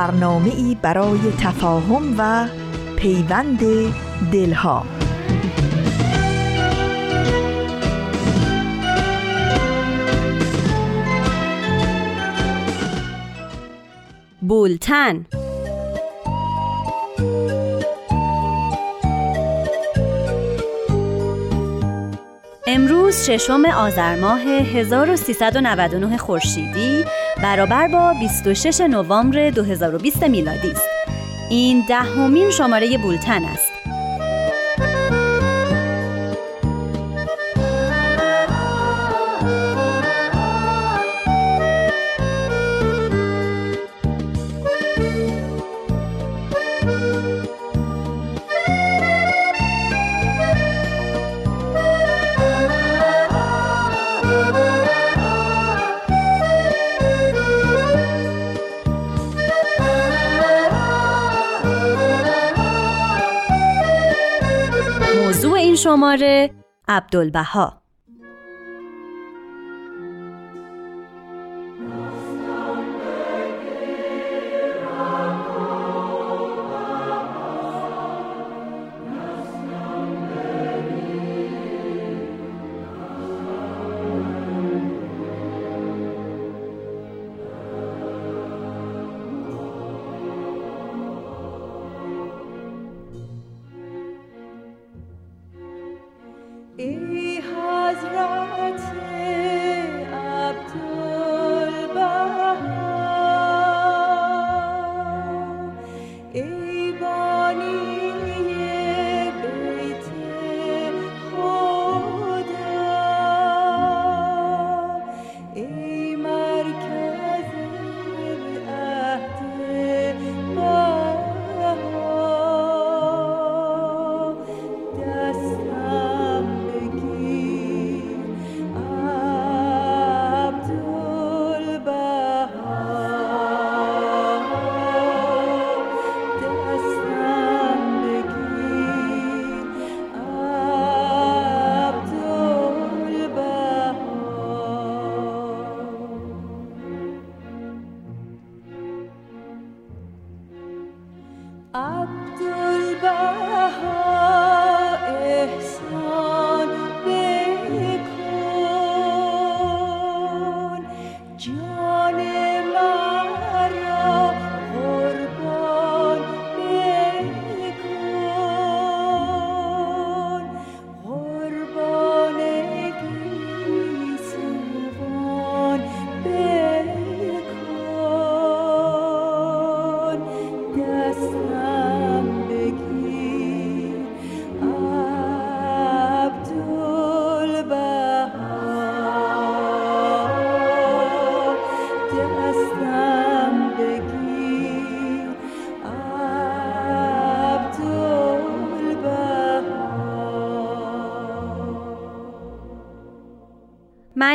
برنامه ای برای تفاهم و پیوند دلها. بولتن. امروز ششم آذر ماه 1399 خورشیدی. برابر با 26 نوامبر 2020 میلادی است. این دهمین شماره بولتن است. شماره عبدالبها.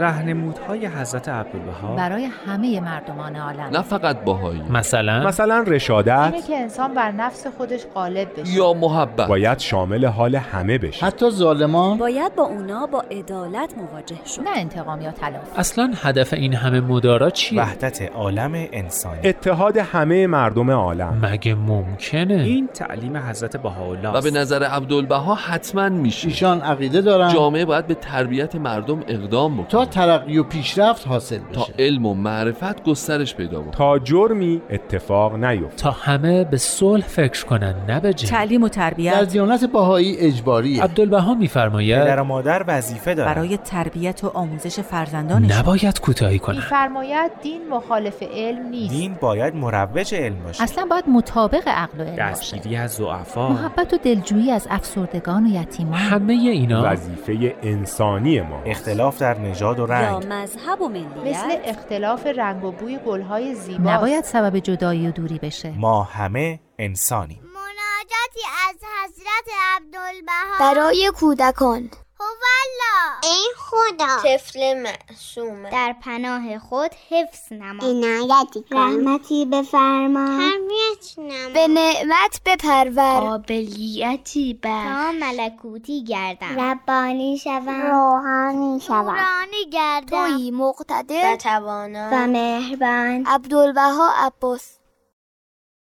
رهنمودهای حضرت عبدالبها برای همه مردمان عالم. نه فقط باهایی. مثلا؟ مثلا رشادت. اینه که انسان بر نفس خودش غالب بشه. یا محبت. باید شامل حال همه بشه. حتی ظالمان؟ باید با اونا با عدالت مواجه شد. نه انتقام یا تلافی اصلا هدف این همه مدارا چیه؟ وحدت عالم انسانی. اتحاد همه مردم عالم. مگه ممکنه؟ این تعلیم حضرت بهاءالله و به نظر عبدالبها حتما میشه. ایشان عقیده دارن. جامعه باید به تربیت مردم اقدام بکنه. تا ترقی و پیشرفت حاصل تا بشه. علم و معرفت گسترش پیدا بکنه. تا جرمی اتفاق نیفته تا همه به صلح فکر کنن نه به جنگ تعلیم و در تربیت دیانت باهایی اجباریه. عبدالبها پدر میفرماید و مادر وظیفه دارن. برای تربیت و آموزش فرزندانشون نباید کوتاهی کنن. میفرماید دین مخالف علم نیست. دین باید مروج علم باشه. اصلا باید مطابق عقل و علم باشه. دستگیری از زعفا محبت و دلجویی از افسردگان و یتیمان. همه اینا وظیفه انسانی ما. اختلاف در نژاد و یا رنگ. مذهب و ملیت؟ مثل اختلاف رنگ و بوی گلهای زیبا. نباید سبب جدایی و دوری بشه. ما همه انسانیم. مناجاتی از حضرت عبدالبها. برای کودکان. هوالا ای خدا. طفل معصوم در پناه خود حفظ نما. عنایتی کن. رحمتی بفرما. تربیت نما. به نعمت بپرور. قابلیتی بر تا ملکوتی گردم. ربانی شوم. روحانی شوم. نورانی گردم. توی مقتدر. و توانا و مهربان. عبدالبها عباس.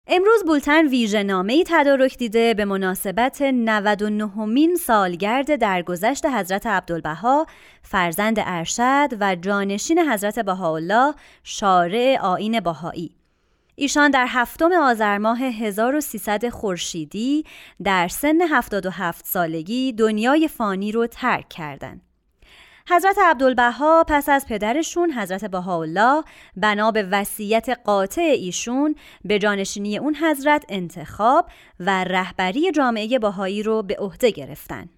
امروز بولتن ویژه ای تدارک دیده به مناسبت 99 مین سالگرد درگذشت حضرت عبدالبها فرزند ارشد و جانشین حضرت بهاءالله شارع آیین بهایی ایشان در هفتم آذر ماه 1300 خورشیدی در سن 77 سالگی دنیای فانی رو ترک کردند. حضرت عبدالبها پس از پدرشون حضرت بهاءالله بنا به وصیت قاطع ایشون به جانشینی اون حضرت انتخاب و رهبری جامعه بهایی رو به عهده گرفتن.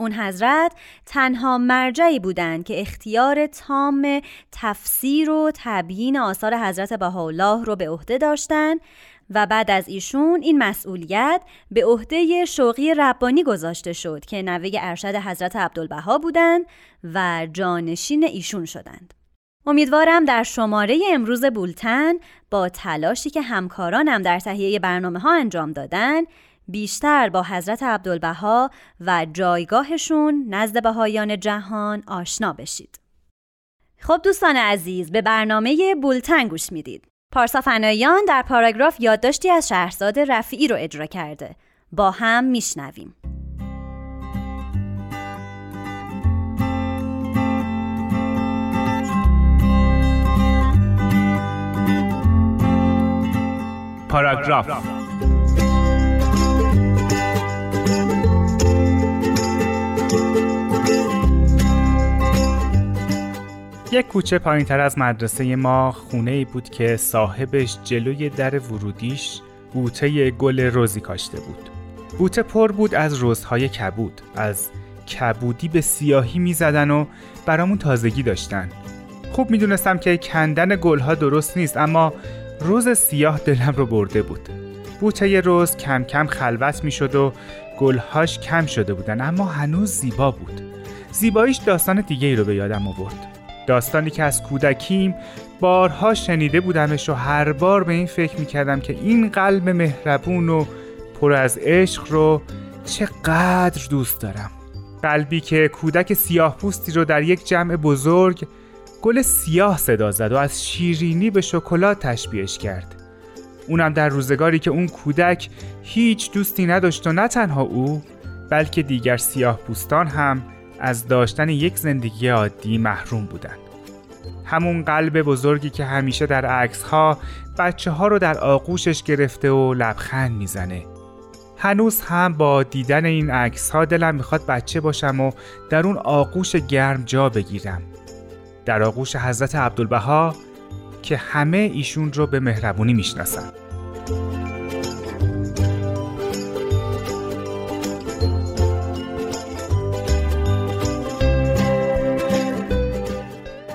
اون حضرت تنها مرجعی بودند که اختیار تام تفسیر و تبیین آثار حضرت بهاءالله رو به عهده داشتند و بعد از ایشون این مسئولیت به عهده شوقی ربانی گذاشته شد که نوه ارشد حضرت عبدالبها بودند و جانشین ایشون شدند. امیدوارم در شماره امروز بولتن با تلاشی که همکارانم در تهیه برنامه ها انجام دادن بیشتر با حضرت عبدالبها و جایگاهشون نزد بهایان جهان آشنا بشید. خب دوستان عزیز به برنامه بولتن گوش می‌دید. پارسا فنایان در پاراگراف یادداشتی از شهرزاد رفیعی رو اجرا کرده. با هم میشنویم. پاراگراف یک کوچه پایین تر از مدرسه ما خونه ای بود که صاحبش جلوی در ورودیش بوته گل روزی کاشته بود. بوته پر بود از روزهای کبود، از کبودی به سیاهی می زدن و برامون تازگی داشتن. خوب می دونستم که کندن گلها درست نیست اما روز سیاه دلم رو برده بود. بوته روز کم کم خلوت می شد و گلهاش کم شده بودن اما هنوز زیبا بود. زیباییش داستان دیگه ای رو به یادم آورد. داستانی که از کودکیم بارها شنیده بودمش و هر بار به این فکر می‌کردم که این قلب مهربون و پر از عشق رو چقدر دوست دارم. قلبی که کودک سیاه پوستی رو در یک جمع بزرگ گل سیاه صدا زد و از شیرینی به شکلات تشبیهش کرد. اونم در روزگاری که اون کودک هیچ دوستی نداشت و نه تنها او بلکه دیگر سیاه پوستان هم از داشتن یک زندگی عادی محروم بودند. همون قلب بزرگی که همیشه در عکس ها بچه ها رو در آغوشش گرفته و لبخند می‌زنه. هنوز هم با دیدن این عکس ها دلم می‌خواد بچه باشم و در اون آغوش گرم جا بگیرم. در آغوش حضرت عبدالبها که همه ایشون رو به مهربونی می‌شناسن.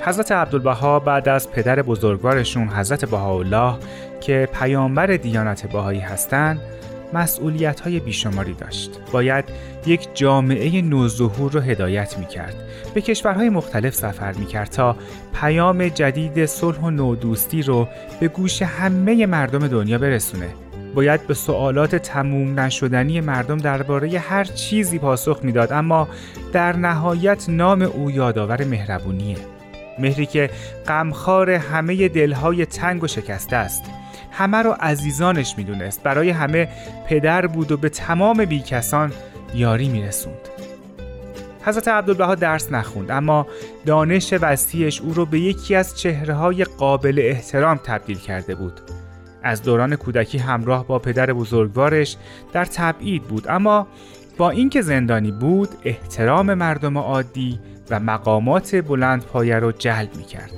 حضرت عبدالبها بعد از پدر بزرگوارشون حضرت بهاءالله که پیامبر دیانت بهایی هستند مسئولیت های بیشماری داشت. باید یک جامعه نوظهور رو هدایت می کرد به کشورهای مختلف سفر می کرد تا پیام جدید صلح و نودوستی رو به گوش همه مردم دنیا برسونه. باید به سوالات تموم نشدنی مردم درباره هر چیزی پاسخ می‌داد اما در نهایت نام او یادآور مهربونیه. مهری که غمخوار همه دلهای تنگ و شکسته است. همه رو عزیزانش می‌دونست. برای همه پدر بود و به تمام بیکسان یاری میرسوند. حضرت عبدالبها درس نخوند اما دانش وسیعش او رو به یکی از چهره های قابل احترام تبدیل کرده بود. از دوران کودکی همراه با پدر بزرگوارش در تبعید بود اما با اینکه زندانی بود احترام مردم عادی و مقامات بلند پایه رو جلب می کرد.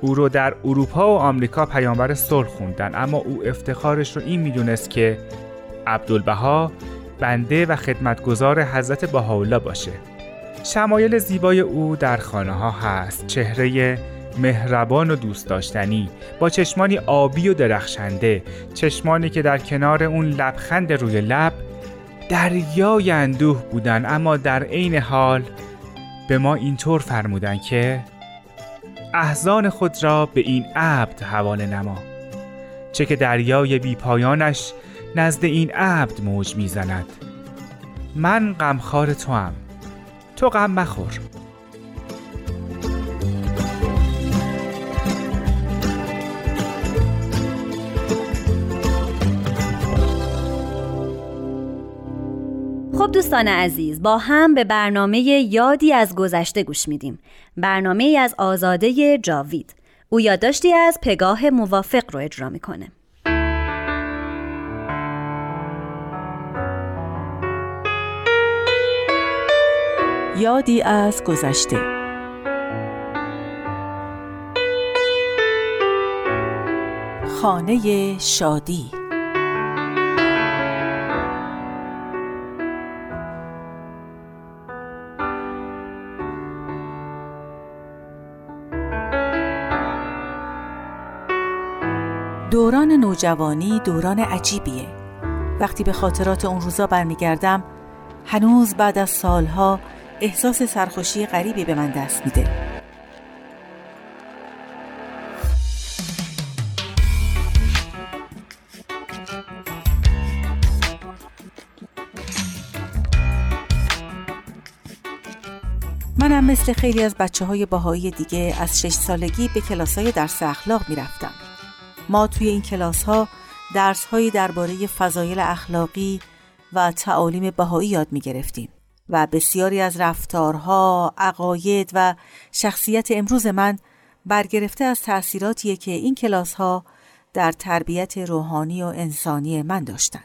او رو در اروپا و آمریکا پیامبر صلح خوندن اما او افتخارش رو این می‌دونست که عبدالبها بنده و خدمتگزار حضرت بهاءالله باشه شمایل زیبای او در خانه ها هست چهره مهربان و دوست داشتنی با چشمانی آبی و درخشنده چشمانی که در کنار اون لبخند روی لب دریای اندوه بودن اما در عین حال به ما اینطور فرمودن که احزان خود را به این عبد حواله نما چه که دریای بی پایانش نزد این عبد موج می‌زند. من غمخوار تو هم تو غم مخور. خب دوستان عزیز با هم به برنامه یادی از گذشته گوش میدیم. برنامه از آزاده جاوید. او یادداشتی از پگاه موافق رو اجرا می‌کنه. یادی از گذشته. خانه شادی. دوران نوجوانی دوران عجیبیه. وقتی به خاطرات اون روزا برمیگردم هنوز بعد از سالها احساس سرخوشی غریبی به من دست میده. منم مثل خیلی از بچه های باهایی دیگه از شش سالگی به کلاس های درس اخلاق می‌رفتم. ما توی این کلاس ها درس هایی درباره فضایل اخلاقی و تعالیم بهایی یاد می گرفتیم و بسیاری از رفتارها، عقاید و شخصیت امروز من برگرفته از تأثیراتیه که این کلاس ها در تربیت روحانی و انسانی من داشتن.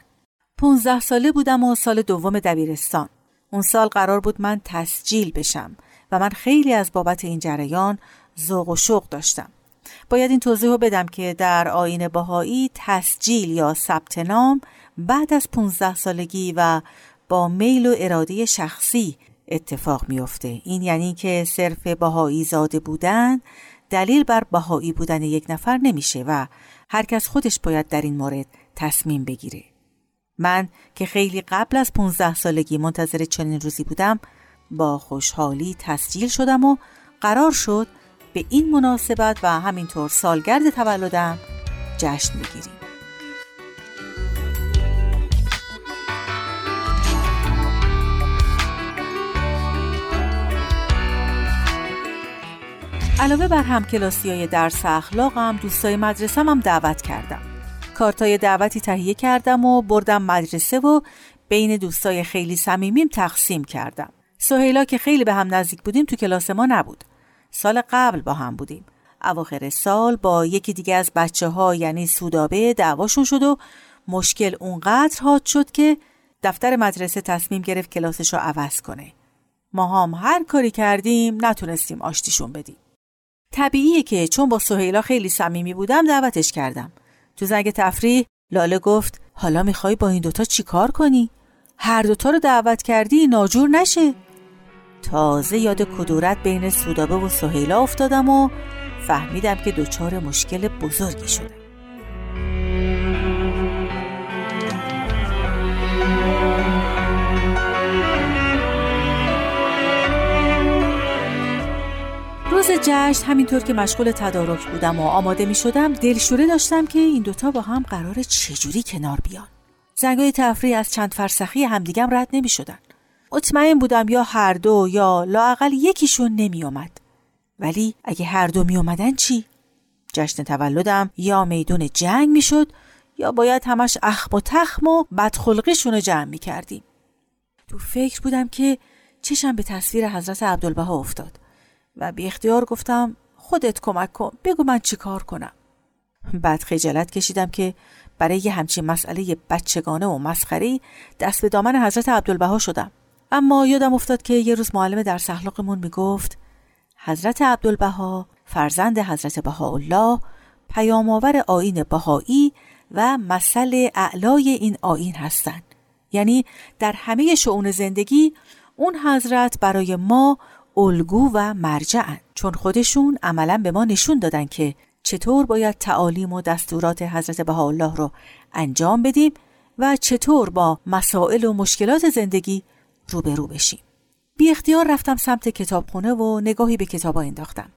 15 ساله بودم و سال دوم دبیرستان. اون سال قرار بود من تسجیل بشم و من خیلی از بابت این جریان ذوق و شوق داشتم. باید این توضیح رو بدم که در آین باهایی تسجیل یا ثبت نام بعد از 15 سالگی و با میل و اراده شخصی اتفاق میافته. این یعنی که صرف باهایی زاده بودن دلیل بر باهایی بودن یک نفر نمیشه و هر کس خودش باید در این مورد تصمیم بگیره. من که خیلی قبل از 15 سالگی منتظر چنین روزی بودم با خوشحالی تسجیل شدم و قرار شد به این مناسبت و همینطور سالگرد تولدم جشن بگیریم علاوه بر همکلاسی های درس اخلاقم دوستای مدرسم هم دعوت کردم. کارتای دعوتی تهیه کردم و بردم مدرسه و بین دوستای خیلی صمیمیم تقسیم کردم. سهیلا که خیلی به هم نزدیک بودیم تو کلاس ما نبود. سال قبل با هم بودیم. اواخر سال با یکی دیگه از بچه ها یعنی سودابه دعواشون شد و مشکل اونقدر حاد شد که دفتر مدرسه تصمیم گرفت کلاسش رو عوض کنه. ما هم هر کاری کردیم نتونستیم آشتیشون بدیم. طبیعیه که چون با سهیلا خیلی صمیمی بودم دعوتش کردم. تو زنگ تفریح لاله گفت حالا می‌خوای با این دوتا چیکار کنی؟ هر دوتا رو دعوت کردی ناجور نشه. تازه یاد کدورت بین سودابه و سهیلا افتادم و فهمیدم که دچار مشکل بزرگی شده. روز جشن همینطور که مشغول تدارک بودم و آماده می شدم دلشوره داشتم که این دوتا با هم قرار چجوری کنار بیان. زنگای تفریح از چند فرسخی همدیگم رد نمی شدن. مطمئن بودم یا هر دو یا لاقل یکیشون نمی اومد. ولی اگه هر دو می اومدن چی؟ جشن تولدم یا میدون جنگ می شد یا باید همش اخم و تخم و بدخلقیشون رو جمع می کردیم. تو فکر بودم که چشم به تصویر حضرت عبدالبها افتاد و بی اختیار گفتم خودت کمک کن بگو من چی کار کنم بعد خجالت کشیدم که برای یه همچین مسئله بچگانه و مسخری دست به دامن حضرت عبدالبها شدم اما یادم افتاد که یه روز معلم در سخلاقمون می‌گفت حضرت عبدالبها فرزند حضرت بهاءالله پیامآور آین بهایی و مثل اعلای این آین هستند. یعنی در همه شعون زندگی اون حضرت برای ما الگو و مرجعن چون خودشون عملا به ما نشون دادن که چطور باید تعالیم و دستورات حضرت بهاءالله رو انجام بدیم و چطور با مسائل و مشکلات زندگی روبرو بشیم. بی اختیار رفتم سمت کتابخونه و نگاهی به کتابا انداختم.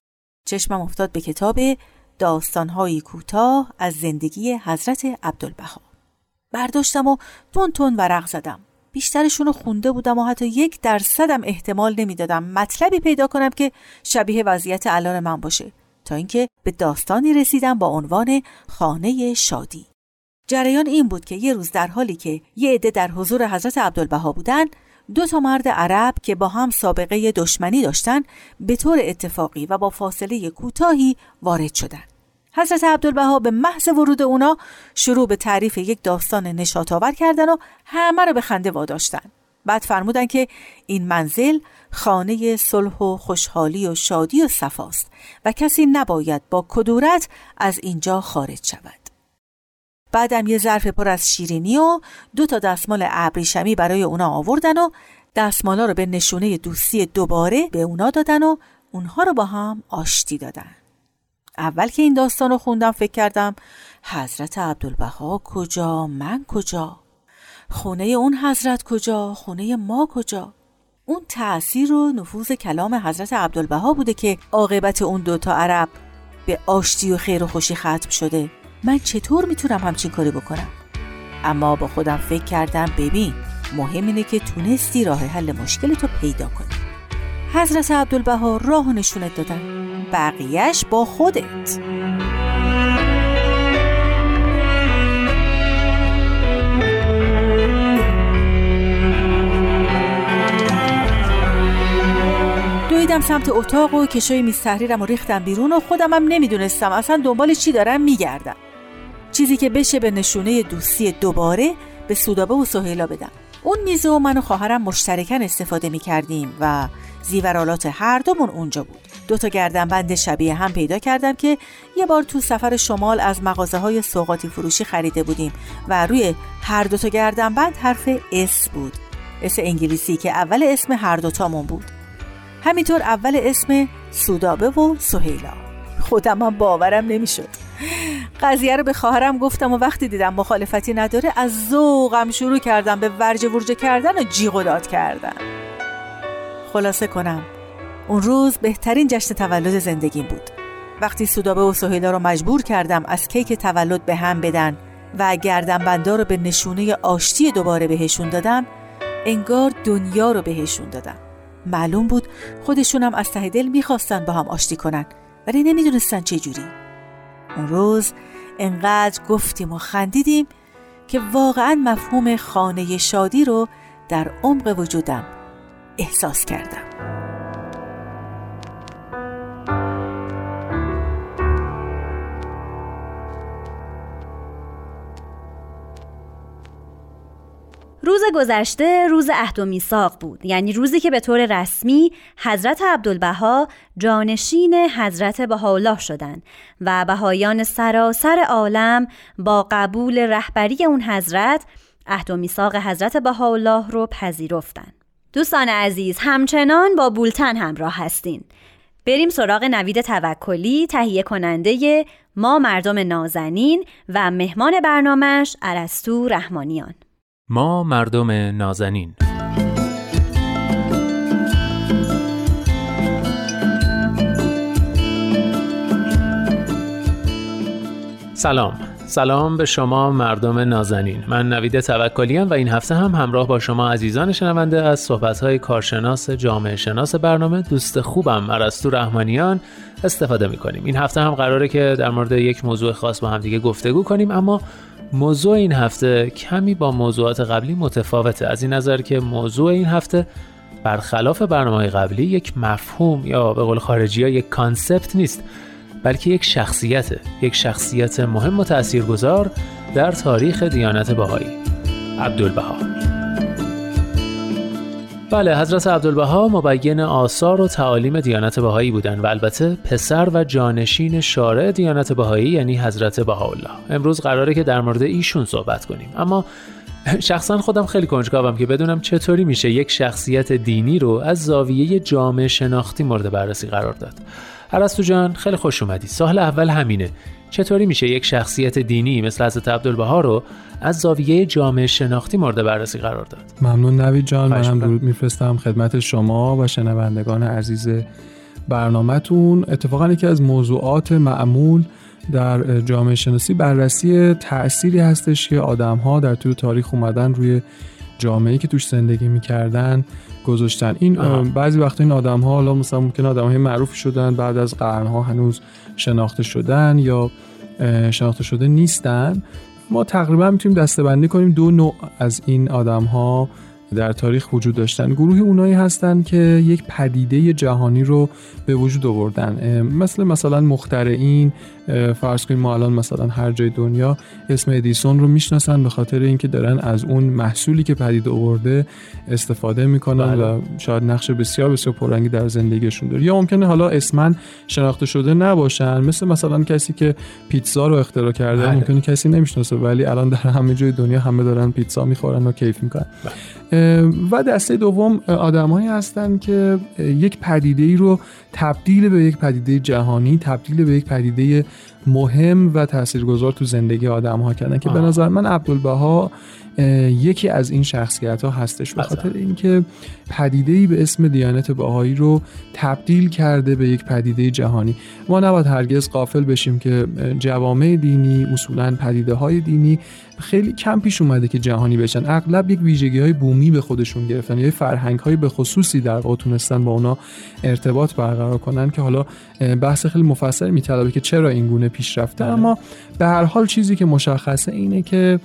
چشمم افتاد به کتاب داستانهایی کوتاه از زندگی حضرت عبدالبها. برداشتم و تون تون ورق زدم. بیشترشون رو خونده بودم و حتی یک درصدم احتمال نمی‌دادم مطلبی پیدا کنم که شبیه وضعیت الان من باشه تا اینکه به داستانی رسیدم با عنوان خانه شادی جریان این بود که یه روز در حالی که یه عده در حضور حضرت عبدالبها بودن دو تا مرد عرب که با هم سابقه دشمنی داشتن به طور اتفاقی و با فاصله کوتاهی وارد شدند. حضرت عبدالبها به محض ورود اونا شروع به تعریف یک داستان نشاتاور کردن و همه رو به خنده واداشتن. بعد فرمودن که این منزل خانه صلح و خوشحالی و شادی و صفاست و کسی نباید با کدورت از اینجا خارج شود. بعدم یه ظرف پر از شیرینی و دو تا دستمال ابریشمی برای اونا آوردن و دستمالا رو به نشونه دوستی دوباره به اونا دادن و اونها رو با هم آشتی دادن. اول که این داستان رو خوندم فکر کردم حضرت عبدالبها کجا؟ من کجا؟ خونه اون حضرت کجا؟ خونه ما کجا؟ اون تأثیر و نفوذ کلام حضرت عبدالبها بوده که عاقبت اون دوتا عرب به آشتی و خیر و خوشی ختم شده. من چطور می‌تونم همچین کاری بکنم؟ اما با خودم فکر کردم ببین مهم اینه که تونستی راه حل مشکل تو پیدا کنی. حضرت عبدالبها راه نشونت دادن. بقیهش با خودت. دویدم سمت اتاق و کشوی میز تحریرم و ریختم بیرون و خودمم نمی‌دونستم. اصلا دنبال چی دارم میگردم. چیزی که بشه به نشونه دوستی دوباره به سودابه و سهیلا بدم. اون میز رو من و خواهرم مشترکن استفاده می‌کردیم و زیورالات هر دومون اونجا بود. دو تا گردنبند شبیه هم پیدا کردم که یه بار تو سفر شمال از مغازه های سوقاتی فروشی خریده بودیم و روی هر دو تا گردنبند حرف S بود. S انگلیسی که اول اسم هر دوتامون بود. همینطور اول اسم سودابه و سهیلا. خودم هم باورم نمی‌شد. قضیه رو به خواهرم گفتم و وقتی دیدم مخالفتی نداره از ذوقم شروع کردم به ورجه ورجه کردن و جیغ و داد کردن. خلاصه کنم اون روز بهترین جشن تولد زندگیم بود. وقتی سودابه و سهیلا رو مجبور کردم از کیک تولد به هم بدن و گردنبندا رو به نشونه آشتی دوباره بهشون دادم انگار دنیا رو بهشون دادم. معلوم بود خودشونم از ته دل می‌خواستن با هم آشتی کنن ولی نمی‌دونستن چه جوری. اون روز انقدر گفتیم و خندیدیم که واقعا مفهوم خانه شادی رو در عمق وجودم احساس کردم. روز گذشته روز عهد و میثاق بود. یعنی روزی که به طور رسمی حضرت عبدالبها جانشین حضرت بهاءالله شدند و بهایان سراسر عالم با قبول رهبری اون حضرت عهد و میثاق حضرت بهاءالله رو پذیرفتن. دوستان عزیز همچنان با بولتن همراه هستین. بریم سراغ نوید توکلی تهیه کننده ما مردم نازنین و مهمان برنامهش ارسطو رحمانیان. ما مردم نازنین. سلام. سلام به شما مردم نازنین. من نوید توکلیام و این هفته هم همراه با شما عزیزان شنونده از صحبت‌های کارشناس جامعه شناس برنامه دوست خوبم ارسطو رحمانیان استفاده می‌کنیم. این هفته هم قراره که در مورد یک موضوع خاص با هم دیگه گفتگو کنیم اما موضوع این هفته کمی با موضوعات قبلی متفاوته. از این نظر که موضوع این هفته برخلاف برنامه قبلی یک مفهوم یا به قول خارجی ها یک کانسپت نیست بلکه یک شخصیته. یک شخصیت مهم و تاثیرگذار در تاریخ دیانت بهایی. عبدالبها. بله حضرت عبدالبها مبین آثار و تعالیم دیانت بهایی بودند و البته پسر و جانشین شارع دیانت بهایی یعنی حضرت بهاءالله. امروز قراره که در مورد ایشون صحبت کنیم. اما شخصا خودم خیلی کنجکاوم که بدونم چطوری میشه یک شخصیت دینی رو از زاویه جامعه شناختی مورد بررسی قرار داد. عرستو جان خیلی خوش اومدی. سال اول همینه. چطوری میشه یک شخصیت دینی مثل حضرت عبدالبها رو از زاویه جامعه شناختی مورد بررسی قرار داد؟ ممنون نوید جان منم درود میفرستم خدمت شما و شنوندگان عزیز برنامهتون. اتفاقا یکی از موضوعات معمول در جامعه شناسی بررسی تأثیری هستش که آدم ها در طول تاریخ اومدن روی جامعه که توش زندگی می‌کردن گذاشتن. این بعضی وقتا این آدم ها حالا مثلا ممکن آدم های معروف شدن بعد از قرن ها هنوز شناخته شدن یا شناخته شده نیستن. ما تقریبا می‌تونیم دستبندی کنیم دو نوع از این آدم ها در تاریخ وجود داشتن. گروه اونایی هستند که یک پدیده جهانی رو به وجود آوردن. مثل مثلا مخترعین فرض کنیم ما الان مثلا هر جای دنیا اسم ادیسون رو می‌شناسن به خاطر اینکه دارن از اون محصولی که پدید آورده استفاده می‌کنن بله. و شاید نقش بسیار بسیار پررنگی در زندگیشون داره یا ممکنه حالا اسمن شناخته شده نباشن مثل مثلا کسی که پیتزا رو اختراع کرده بله. ممکنه کسی نمی‌شناسه ولی الان در همه جای دنیا همه دارن پیتزا می‌خورن و کیف می‌کنن بله. و دسته دوم آدمایی هستن که یک پدیده ای رو تبدیل به یک پدیده جهانی تبدیل به یک پدیده مهم و تاثیرگذار تو زندگی آدم ها کردن که به نظر من عبدالبها یکی از این شخصیت ها هستش به خاطر اینکه پدیده ای به اسم دیانت بهایی رو تبدیل کرده به یک پدیده جهانی. ما نباید هرگز قافل بشیم که جوامع دینی اصولا پدیده های دینی خیلی کم پیش اومده که جهانی بشن. اغلب یک ویژگی های بومی به خودشون گرفتن یا فرهنگ های به خصوصی در واقع تونستن با اونا ارتباط برقرار کنن که حالا بحث خیلی مفصل میطلبه که چرا این گونه پیش رفته. بله. اما به هر حال چیزی که مشخصه اینه که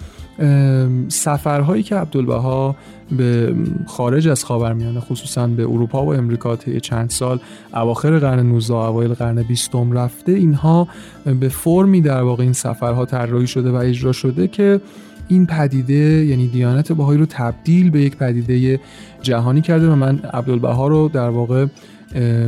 سفرهایی که عبدالبها به خارج از خاورمیانه خصوصا به اروپا و امریکا طی چند سال اواخر قرن 19 اوایل قرن 20 رفته اینها به فرمی در واقع این سفرها طراحی شده و اجرا شده که این پدیده یعنی دیانت بهایی رو تبدیل به یک پدیده جهانی کرده و من عبدالبها رو در واقع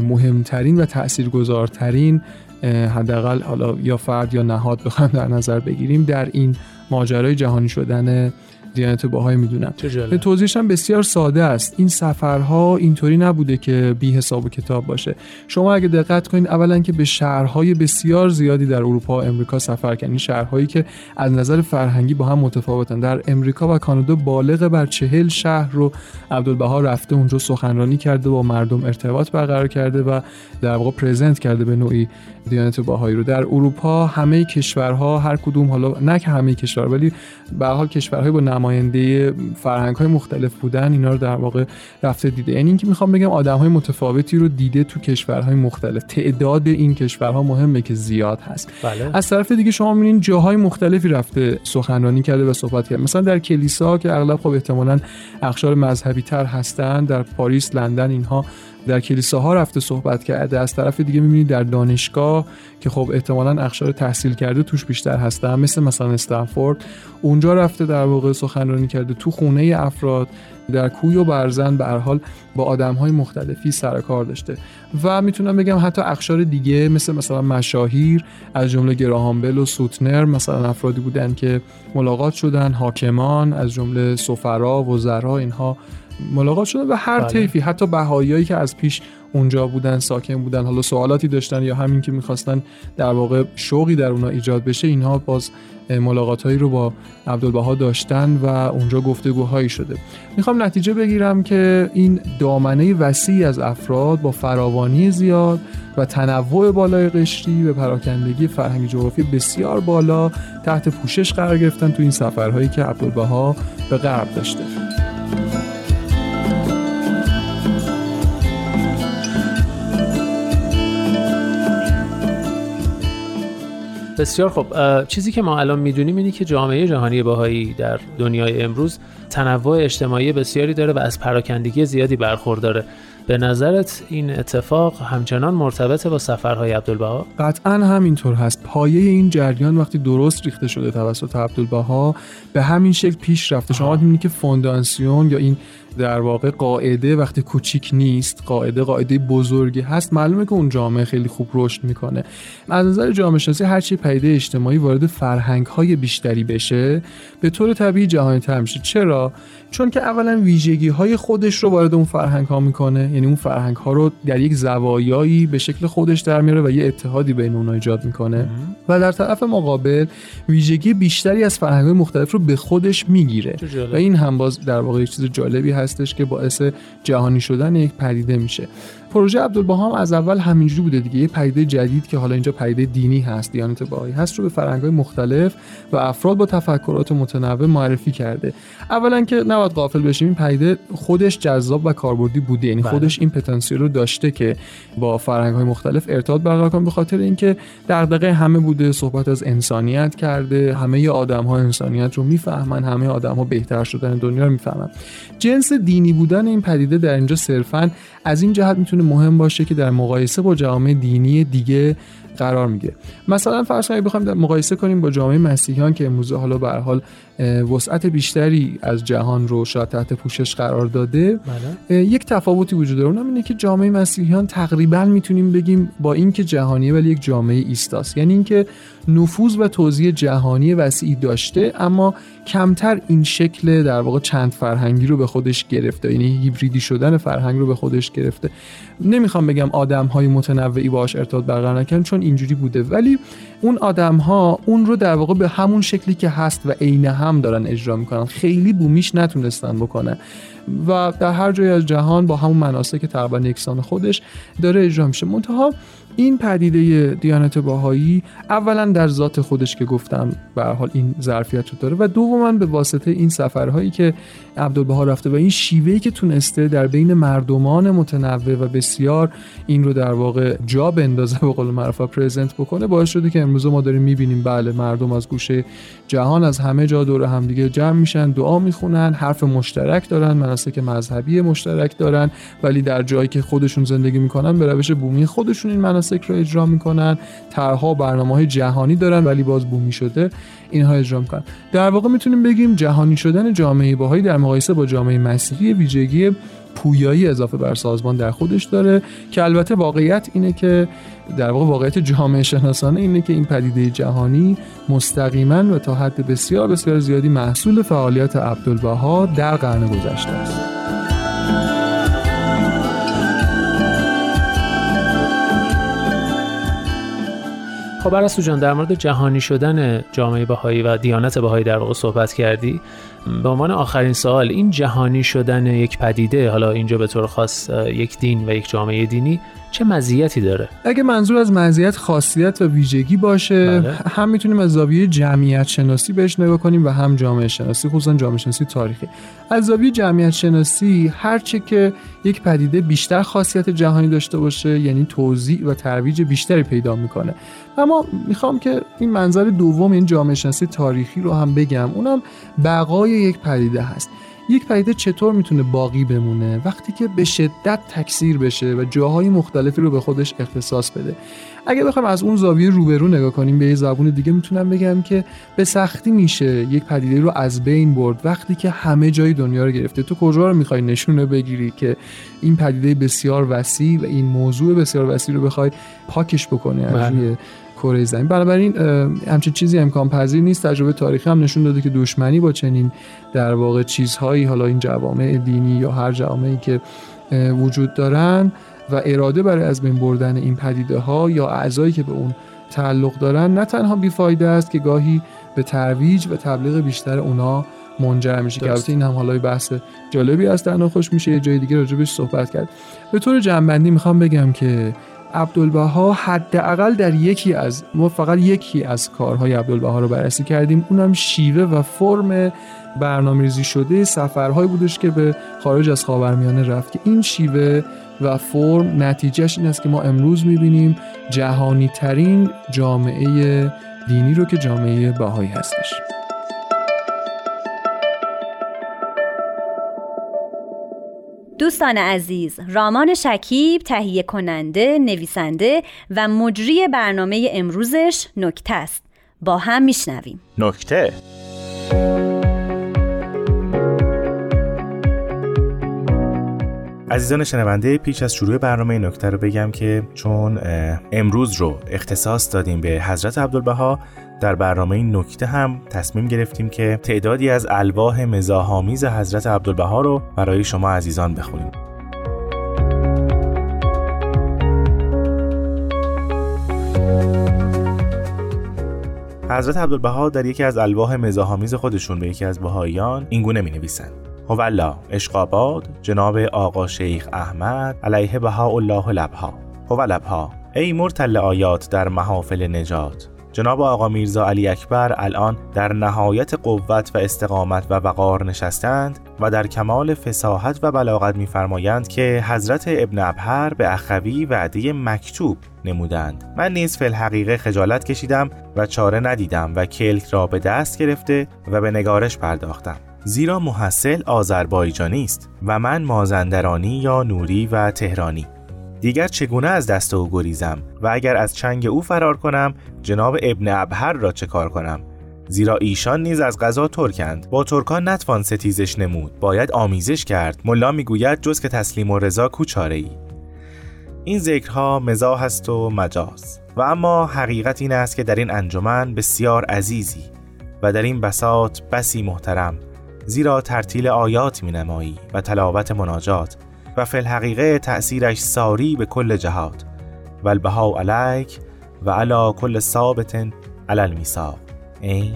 مهمترین و تاثیرگذارترین حداقل حالا یا فرد یا نهاد بخوام در نظر بگیریم در این ماجرای جهانی شدن دیانت باهایی می‌دونم. توضیحش هم بسیار ساده است. این سفرها اینطوری نبوده که بی حساب و کتاب باشه. شما اگه دقت کنید اولا که به شهرهای بسیار زیادی در اروپا و امریکا سفر کردین شهرهایی که از نظر فرهنگی با هم متفاوتن. در امریکا و کانادا بالغ بر چهل شهر رو عبدالبها رفته اونجا سخنرانی کرده با مردم ارتباط برقرار کرده و در واقع پرزنت کرده به نوعی دیانت باهایی رو. در اروپا همه کشورها هر کدوم حالا نه که همه کشور ولی به حال کشورهای با نماینده فرهنگ های مختلف بودن اینا رو در واقع رفته دیده. یعنی اینکه می‌خوام بگم آدم های متفاوتی رو دیده تو کشورهای مختلف. تعداد این کشورها مهمه که زیاد هست. بله. از طرف دیگه شما می‌بینید جاهای مختلفی رفته سخنرانی کرده و صحبت کرده. مثلا در کلیسا که اغلب خب احتمالاً اقشار مذهبی تر هستن در پاریس لندن اینها در کلیساها رفته صحبت کرده. از طرف دیگه می‌بینید در دانشگاه که خب احتمالا اخشار تحصیل کرده توش بیشتر هستن. مثل مثلا استنفورد. اونجا رفته در واقع سخنرانی کرده تو خونه افراد در کوی و برزن به حال با آدم های مختلفی سر کار داشته. و می‌تونم بگم حتی اخشار دیگه مثل مثلا مشاهیر از جمله گراهامبل و سوتنر مثلا افرادی بودن که ملاقات شدن حاکمان از جمله سفرا وزرا اینها ملاقات شدن و هر بله. طیفی حتی بهاییایی که از پیش اونجا بودن ساکن بودن حالا سوالاتی داشتن یا همین که می‌خواستن در واقع شوقی در اونا ایجاد بشه اینها باز ملاقات هایی رو با عبدالبها داشتن و اونجا گفتگوهایی شده می‌خوام نتیجه بگیرم که این دامنه وسیعی از افراد با فراوانی زیاد و تنوع بالای قشری و پراکندگی فرهنگی جغرافی بسیار بالا تحت پوشش قرار گرفتن تو این سفرهایی که عبدالبها به غرب داشته بسیار خب چیزی که ما الان می‌دونیم اینه که جامعه جهانی باهایی در دنیای امروز تنوع اجتماعی بسیاری داره و از پراکندگی زیادی برخورداره. به نظرت این اتفاق همچنان مرتبط با سفرهای عبدالبها؟ قطعا همینطور هست. پایه این جریان وقتی درست ریخته شده توسط عبدالبها به همین شکل پیش رفته. شما می‌بینید که فونداسیون یا این در واقع قاعده وقتی کوچیک نیست قاعده قاعده بزرگی هست معلومه که اون جامعه خیلی خوب رشد می‌کنه. از نظر جامعه شناسی هر چی پیده اجتماعی وارد فرهنگ های بیشتری بشه به طور طبیعی جهانی تر میشه. چرا؟ چون که اولا ویژگی های خودش رو وارد اون فرهنگ ها می‌کنه یعنی اون فرهنگ ها رو در یک زوایایی به شکل خودش در میاره و یه اتحادی بین اونها ایجاد می‌کنه. و در طرف مقابل ویژگی بیشتری از فرهنگ های مختلف رو به خودش می‌گیره. و این هم باز در واقع چیز جالبی هستش که باعث جهانی شدن یک پدیده میشه. پروژه عبدالبها از اول همینجوری بوده دیگه. یه پدیده جدید که حالا اینجا پدیده دینی هست دیانت باهایی هست رو به فرهنگ‌های مختلف و افراد با تفکرات متنوع معرفی کرده. اولا که نباید غافل بشیم این پدیده خودش جذاب و کاربردی بوده. یعنی بله. خودش این پتانسیل رو داشته که با فرهنگ‌های مختلف ارتباط برقرار کنه به خاطر اینکه دغدغه همه بوده صحبت از انسانیت کرده همه آدم‌ها انسانیت رو می‌فهمن همه آدم‌ها بهتر شدن دنیا رو می‌فهمن. جنس دینی بودن این پدیده در اینجا صرفا از این جهت می‌تونه مهم باشه که در مقایسه با جامعه دینی دیگه قرار می‌گیره مثلا فرض کنید بخوایم مقایسه کنیم با جامعه مسیحیان که امروزه حالا به حال وسعت بیشتری از جهان رو شاید تحت پوشش قرار داده. بله. یک تفاوتی وجود داره. اونم اینه که جامعه مسیحیان تقریبا می‌تونیم بگیم با اینکه جهانیه ولی یک جامعه ایستاست. یعنی اینکه نفوذ و توزیع جهانی وسیعی داشته اما کمتر این شکل در واقع چند فرهنگی رو به خودش گرفته. یعنی هیبریدی شدن فرهنگ رو به خودش گرفته. نمی‌خوام بگم آدم های متنوعی باش ارتباط برقرار نکنن چون اینجوری بوده. ولی اون آدم ها اون رو در واقع به همون شکلی که هست و عین هم دارن اجرا می‌کنن خیلی بومیش نتونستن بکنن. و در هر جای از جهان با همون مناسک تقریبا یکسان خودش داره اجرا میشه. منتها این پدیده دیانت باهایی اولا در ذات خودش که گفتم به حال این ظرفیت رو داره و دوما به واسطه این سفرهایی که عبدالبها رفته و این شیوهی که تونسته در بین مردمان متنوع و بسیار این رو در واقع جا بندازه به قول معروف پرزنت بکنه باعث شده که امروز ما داریم می‌بینیم بله مردم از گوشه جهان از همه جا دور همدیگه جمع میشن دعا می‌خونن حرف مشترک دارن مناسک مذهبی مشترک دارن ولی در جایی که خودشون زندگی می‌کنن به روش بومی خودشون این مناسک رو اجرا می‌کنن طرحها برنامه های جهانی دارن ولی باز بومی شده اینها اجرا می‌کنن. در واقع می‌تونیم بگیم جهانی شدن جامعه باهایی در مقایسه با جامعه مسیحی ویژگی پویایی اضافه بر سازمان در خودش داره که البته واقعیت اینه که در واقع واقعیت جامعه شناسانه اینه که این پدیده جهانی مستقیما و تا حد بسیار بسیار زیادی محصول فعالیت عبدالبها در قرن گذشته است. خب ارسطو جان در مورد جهانی شدن جامعه بهایی و دیانت بهایی در واقع صحبت کردی. به عنوان آخرین سوال این جهانی شدن یک پدیده حالا اینجا به طور خاص یک دین و یک جامعه دینی چه مزیتی داره؟ اگه منظور از مزیت خاصیت و ویژگی باشه بله. هم می‌تونیم از زاویه جمعیت شناسی بهش نگاه کنیم و هم جامعه شناسی خصوصا جامعه شناسی تاریخی. از زاویه جمعیت شناسی هرچه که یک پدیده بیشتر خاصیت جهانی داشته باشه یعنی توضیح و ترویج بیشتری پیدا می‌کنه. اما می‌خوام که این منظر دوم این جامعه شناسی تاریخی رو هم بگم. اونم بقای یک پدیده هست. یک پدیده چطور می‌تونه باقی بمونه؟ وقتی که به شدت تکثیر بشه و جاهای مختلفی رو به خودش اختصاص بده. اگه بخوایم از اون زاویه روبرو نگاه کنیم به یه زبون دیگه می‌تونم بگم که به سختی میشه یک پدیده رو از بین برد وقتی که همه جای دنیا رو گرفته. تو کجا رو می‌خوای نشونه بگیری که این پدیده بسیار وسیع و این موضوع بسیار وسیع رو بخوای پاکش بکنی از بله. کره زمین. بنابراین همچین چیزی امکان پذیر نیست. تجربه تاریخی هم نشون داده که دشمنی با چنین در واقع چیزهایی حالا این جوامع دینی یا هر جوامعی که وجود دارن و اراده برای از بین بردن این پدیده ها یا اعضایی که به اون تعلق دارن نه تنها بیفایده است که گاهی به ترویج و تبلیغ بیشتر اونا منجر میشه. که این هم حالا بحث جالبی است. در خوش میشه یه جای دیگه راجبش صحبت کرد. به طور جنبندی می‌خوام بگم که عبدالبها حداقل در یکی از ما فقط یکی از کارهای عبدالبها رو بررسی کردیم. اونم شیوه و فرم برنامه‌ریزی شده سفرهایی بودش که به خارج از خاورمیانه رفت که این شیوه و فرم نتیجهش این است که ما امروز می‌بینیم جهانی ترین جامعه دینی رو که جامعه باهایی هستش. دوستان عزیز رامان شکیب تهیه کننده نویسنده و مجری برنامه امروزش نکته است. با هم میشنویم. نکته؟ عزیزان شنونده پیش از شروع برنامه نکته رو بگم که چون امروز رو اختصاص دادیم به حضرت عبدالبها در برنامه نکته هم تصمیم گرفتیم که تعدادی از الواح مزاحامیز حضرت عبدالبها رو برای شما عزیزان بخونیم. حضرت عبدالبها در یکی از الواح مزاحامیز خودشون به یکی از بهاییان اینگونه می نویسند هولا اشقاباد جناب آقا شیخ احمد علیه بها الله لبها. هو لبها ای مرتل آیات در محافل نجات. جناب آقا میرزا علی اکبر الان در نهایت قوت و استقامت و وقار نشستند و در کمال فساحت و بلاغت میفرمایند که حضرت ابن ابهر به اخوی وعده مکتوب نمودند. من نیز فی الحقیقه خجالت کشیدم و چاره ندیدم و کلک را به دست گرفته و به نگارش پرداختم. زیرا محصل آذربایجانی است و من مازندرانی یا نوری و تهرانی. دیگر چگونه از دست او گریزم و اگر از چنگ او فرار کنم جناب ابن ابهر را چه کار کنم؟ زیرا ایشان نیز از غذا ترکند. با ترکان نتوان ستیزش نمود. باید آمیزش کرد. ملا می‌گوید جز که تسلیم و رضا کوچاره ای این ذکرها مزاح است و مجاز. و اما حقیقت این است که در این انجمن بسیار عزیزی و در این بساط بسی محترم زیرا ترتیل آیات می نمایی و تلاوت مناجات و فی الحقیقه تأثیرش ساری به کل جهات. و البها علیک و علا کل ثابت علی المیثاق. این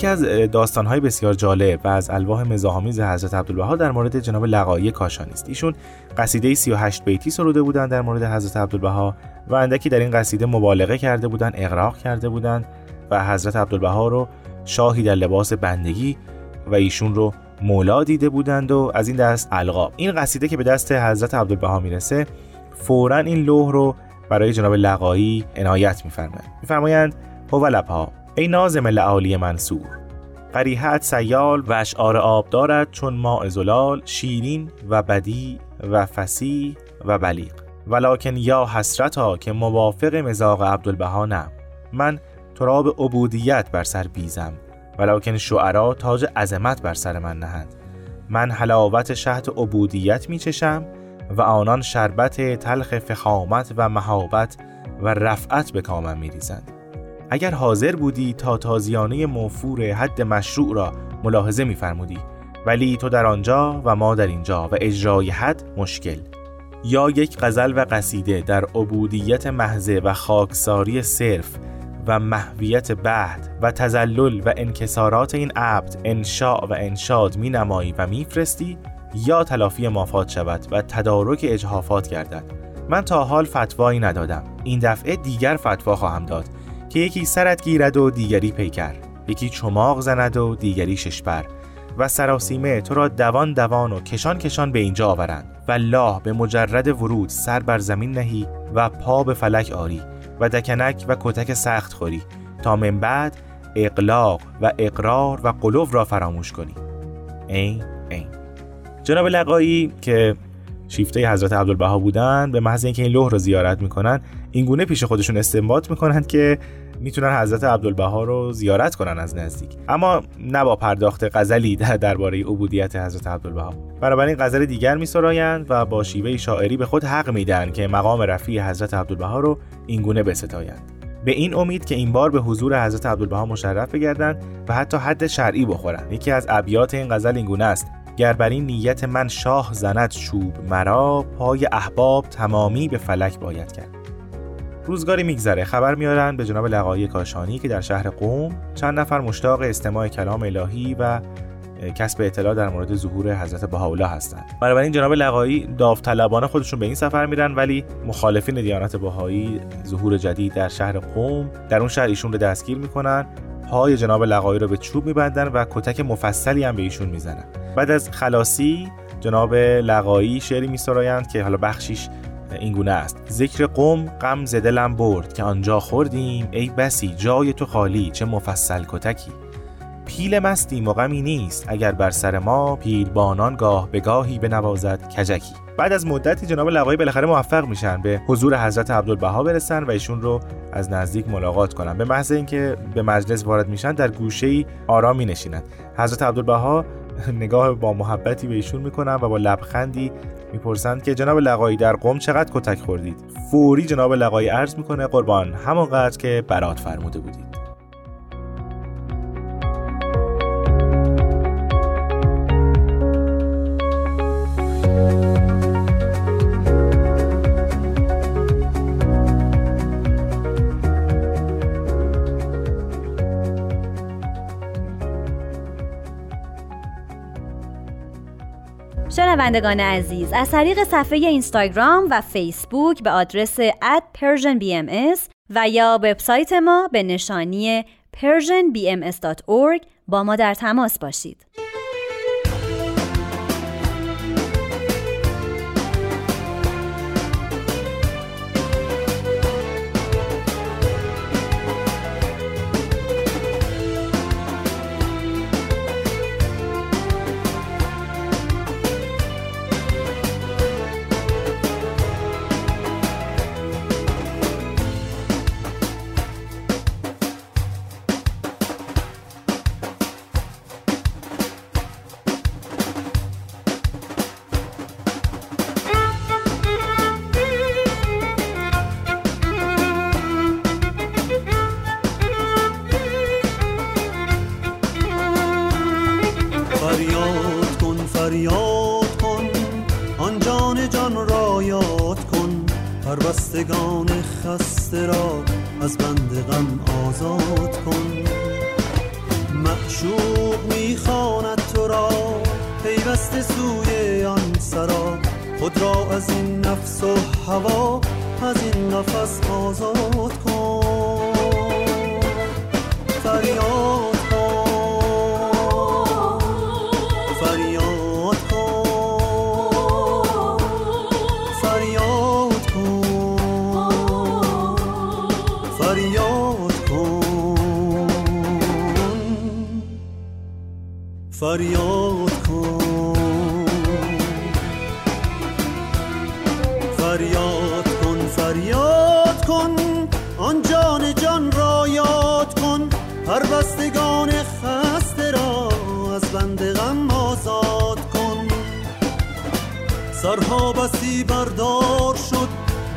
یکی از داستانهای بسیار جالب و از الواح مزاحامیز حضرت عبدالبها در مورد جناب لقایی کاشانی است. ایشون قصیده 38 بیتی سروده بودند در مورد حضرت عبدالبها و اندکی در این قصیده مبالغه کرده بودند اغراق کرده بودند و حضرت عبدالبها رو شاهی در لباس بندگی و ایشون رو مولا دیده بودند و از این دست القاب این قصیده که به دست حضرت عبدالبها می‌رسه فورا این لوح رو برای جناب لقایی عنایت میفرمایند میفرمایند هو لبها ای نازم لعالی منصور. قریحت سیال و اشعار آب دارد چون ماء زلال شیرین و بدی و فسی و بلیغ. ولکن یا حسرتا که موافق مزاق عبدالبها نه من تراب عبودیت بر سر بیزم ولکن شعرا تاج عظمت بر سر من نهند. من حلاوت شهد عبودیت می چشم و آنان شربت تلخ فخامت و مهابت و رفعت به کامم می ریزند. اگر حاضر بودی تا تازیانه موفور حد مشروع را ملاحظه میفرمودی. ولی تو در آنجا و ما در اینجا و اجرای حد مشکل. یا یک غزل و قصیده در عبودیت محضه و خاکساری صرف و محویت بعد و تزلل و انکسارات این عبد انشاء و انشاد می نمایی و میفرستی یا تلافی مافات شود و تدارک اجهافات گردد. من تا حال فتوایی ندادم. این دفعه دیگر فتوا خواهم داد. که یکی سرت گیرد و دیگری پیکر یکی چماق زند و دیگری ششبر و سراسیمه تو را دوان دوان و کشان کشان به اینجا آورند. و الله به مجرد ورود سر بر زمین نهی و پا به فلک آری و دکنک و کتک سخت خوری تا من بعد اقلاق و اقرار و قلوب را فراموش کنی. این این. جناب لقایی که شیفته حضرت عبدالبها بودن به محض اینکه این لوح رو زیارت می‌کنن این گونه پیش خودشون استنباط می‌کنن که می‌تونن حضرت عبدالبها رو زیارت کنن از نزدیک. اما نه با پرداخت غزلی درباره عبودیت حضرت عبدالبها. بنابراین غزل دیگر میسرایند و با شیوه شاعری به خود حق میدن که مقام رفیع حضرت عبدالبها رو اینگونه بستایند. به این امید که این بار به حضور حضرت عبدالبها مشرف بگردند و حتی حد شرعی بخورند. یکی از ابیات این غزل اینگونه است. گر بر این نیت من شاه زند چوب مرا پای احباب تمامی به فلک باید کرد. روزگاری میگذره. خبر میارن به جناب لقایی کاشانی که در شهر قوم چند نفر مشتاق استماع کلام الهی و کسب اطلاع در مورد ظهور حضرت بهاءالله هستند. بنابراین جناب لقایی داوطلبانه خودشون به این سفر میرن ولی مخالفین دیانت بهایی ظهور جدید در شهر قوم در اون شهر ایشون رو دستگیر می‌کنن. پای جناب لقایی رو به چوب میبندن و کتک مفصلی هم به ایشون می‌زنن. بعد از خلاصی جناب لقایی شعری میسرایند که حالا بخشیش این گونه است. ذکر قوم غم دلم برد که آنجا خوردیم. ای بسی جای تو خالی چه مفصل کتکی. پیل مستیم و غمی نیست اگر بر سر ما پیل بانان گاه به گاهی بنوازد کجکی. بعد از مدتی جناب لقایی بالاخره موفق میشن به حضور حضرت عبدالبها برسن و ایشون رو از نزدیک ملاقات کنن. به محض اینکه به مجلس وارد میشن در گوشه ای آرام می نشینن حضرت عبدالبها نگاه با محبتی به ایشون می‌کنن و با لبخندی می‌پرسند که جناب لقایی در قوم چقدر کتک خوردید. فوری جناب لقایی عرض می‌کنه قربان همانقدر که برات فرموده بودید. شنوندگان عزیز از طریق صفحه اینستاگرام و فیسبوک به آدرس @persianbms و یا وبسایت ما به نشانی persianbms.org با ما در تماس باشید. خستگان خسته را از بند غم آزاد کن. معشوق می‌خواند تو را پیوست سوی آن سرا. خود را از این نفس و هوا از این نفس آزاد کن. فریاد فریاد کن. فریاد کن فریاد کن. آن جان جان را یاد کن. هر بستگان خسته را از بند غم آزاد کن. سرها بسی بردار شد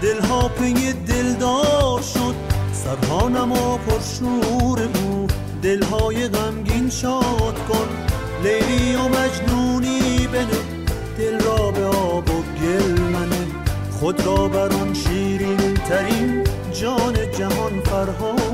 دلها پی دلدار شد. سرها نما پرشور او دلهای غمگین شاد کن. لیلی و مجنونی بنه دل را به آب و گل منه. خود را بر آن شیرین ترین جان جهان فرهاد.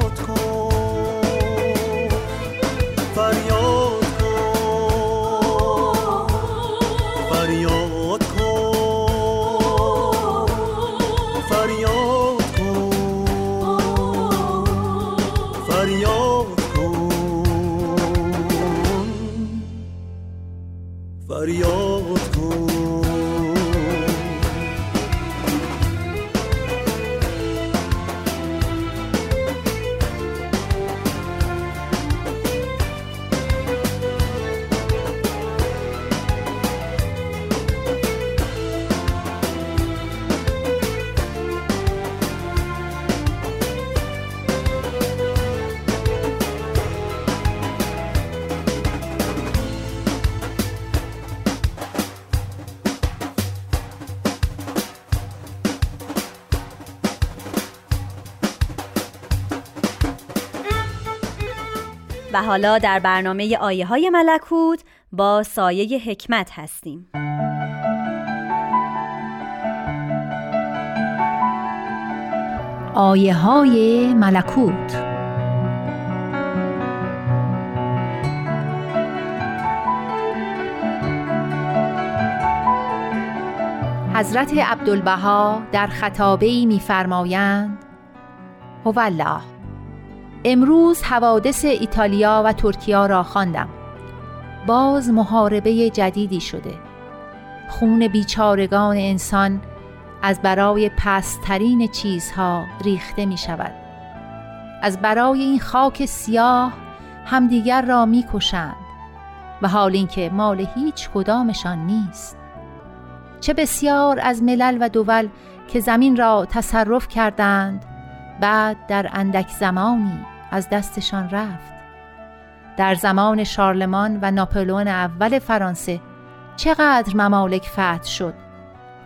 حالا در برنامه آیه های ملکوت با سایه حکمت هستیم. آیه های ملکوت حضرت عبدالبها در خطابه میفرمایند هو الله. امروز حوادث ایتالیا و ترکیا را خواندم. باز محاربه جدیدی شده. خون بیچارگان انسان از برای پسترین چیزها ریخته می شود. از برای این خاک سیاه همدیگر را می کشند. و حال اینکه مال هیچ کدامشان نیست. چه بسیار از ملل و دول که زمین را تصرف کردند بعد در اندک زمانی از دستشان رفت. در زمان شارلمان و ناپلون اول فرانسه چقدر ممالک فتح شد.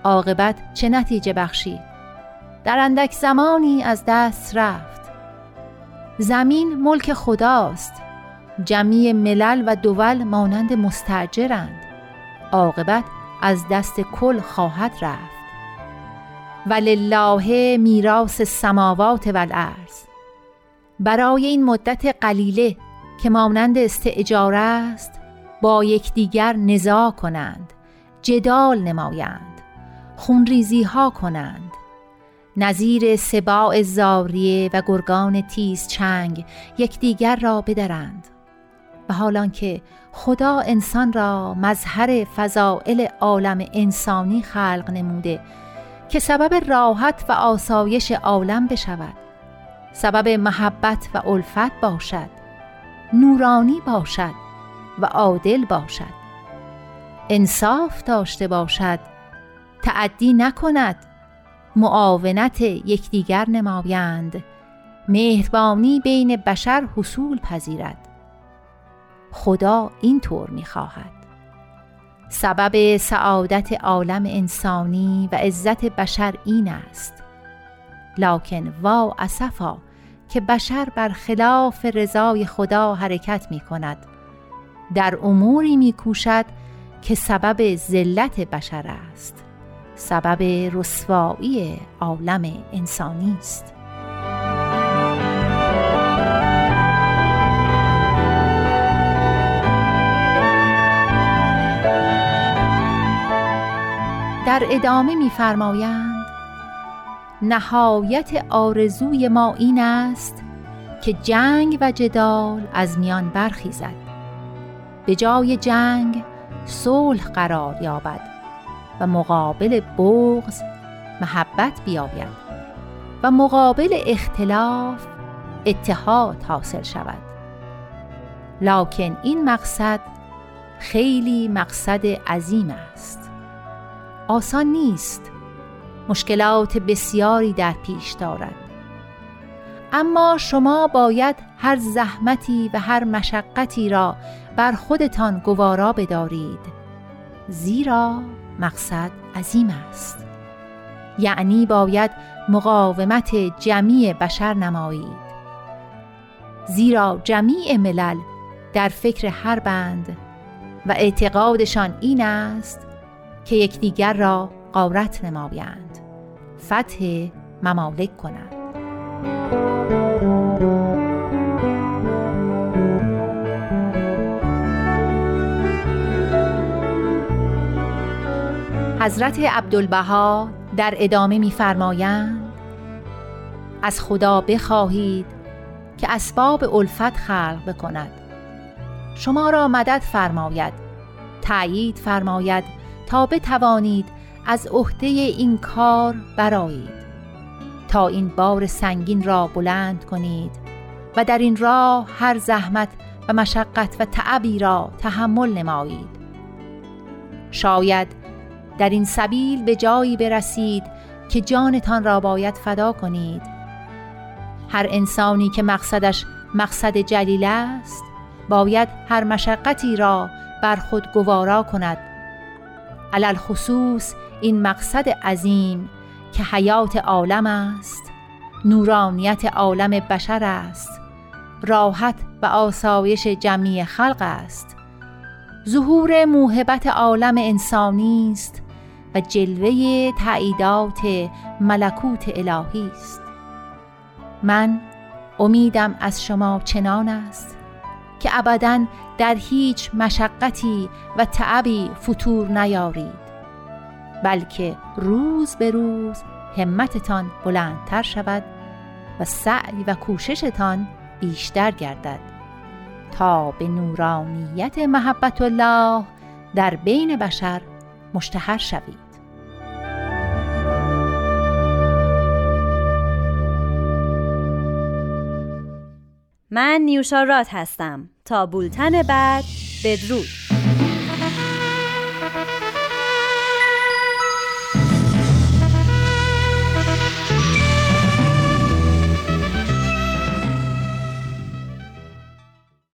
عاقبت چه نتیجه بخشید؟ در اندک زمانی از دست رفت. زمین ملک خداست. جمعی ملل و دول مانند مستجرند عاقبت از دست کل خواهد رفت. ولله میراث السماوات والارض. برای این مدت قلیله که مانند استعجاره است با یکدیگر نزاع کنند جدال نمایند خونریزی ها کنند. نظیر سباع زاریه و گرگان تیز چنگ یکدیگر را بدرند. و حالان که خدا انسان را مظهر فضائل عالم انسانی خلق نموده که سبب راحت و آسایش عالم بشود. سبب محبت و الفت باشد. نورانی باشد و عادل باشد. انصاف داشته باشد. تعدی نکند. معاونت یکدیگر نمایند. مهربانی بین بشر حصول پذیرد. خدا اینطور می‌خواهد. سبب سعادت عالم انسانی و عزت بشر این است. لکن وا اسفا که بشر بر خلاف رضای خدا حرکت می کند در اموری می کوشد که سبب ذلت بشر است. سبب رسوایی عالم انسانی است. در ادامه می‌فرمایند نهایت آرزوی ما این است که جنگ و جدال از میان برخیزد. به جای جنگ صلح قرار یابد و مقابل بغض محبت بیاید و مقابل اختلاف اتحاد حاصل شود. لکن این مقصد خیلی مقصد عظیم است. آسان نیست مشکلات بسیاری در پیش دارد. اما شما باید هر زحمتی و هر مشقتی را بر خودتان گوارا بدارید. زیرا مقصد عظیم است. یعنی باید مقاومت جمعی بشر نمایید. زیرا جمیع ملل در فکر هر بند و اعتقادشان این است که یکدیگر را قارت نمایند. فتح ممالک کنند حضرت عبدالبها در ادامه می‌فرمایند از خدا بخواهید که اسباب الفت خلق بکند. شما را مدد فرماید تأیید فرماید تا بتوانید از عهده این کار برایید تا این بار سنگین را بلند کنید و در این راه هر زحمت و مشقت و تعبی را تحمل نمایید. شاید در این سبیل به جایی برسید که جانتان را باید فدا کنید. هر انسانی که مقصدش مقصد جلیل است باید هر مشقتی را بر خود گوارا کند. علل خصوص این مقصد عظیم که حیات عالم است. نورانیت عالم بشر است. راحت و آسایش جمعی خلق است. ظهور موهبت عالم انسانی است و جلوه تعییدات ملکوت الهی است. من امیدم از شما چنان است که ابدا در هیچ مشقتی و تعبی فتور نیارید. بلکه روز به روز همتتان بلندتر شود و سعی و کوششتان بیشتر گردد. تا به نورانیت محبت الله در بین بشر مشتهر شوید. من نیوشا رات هستم. تا بولتن بعد بدرود.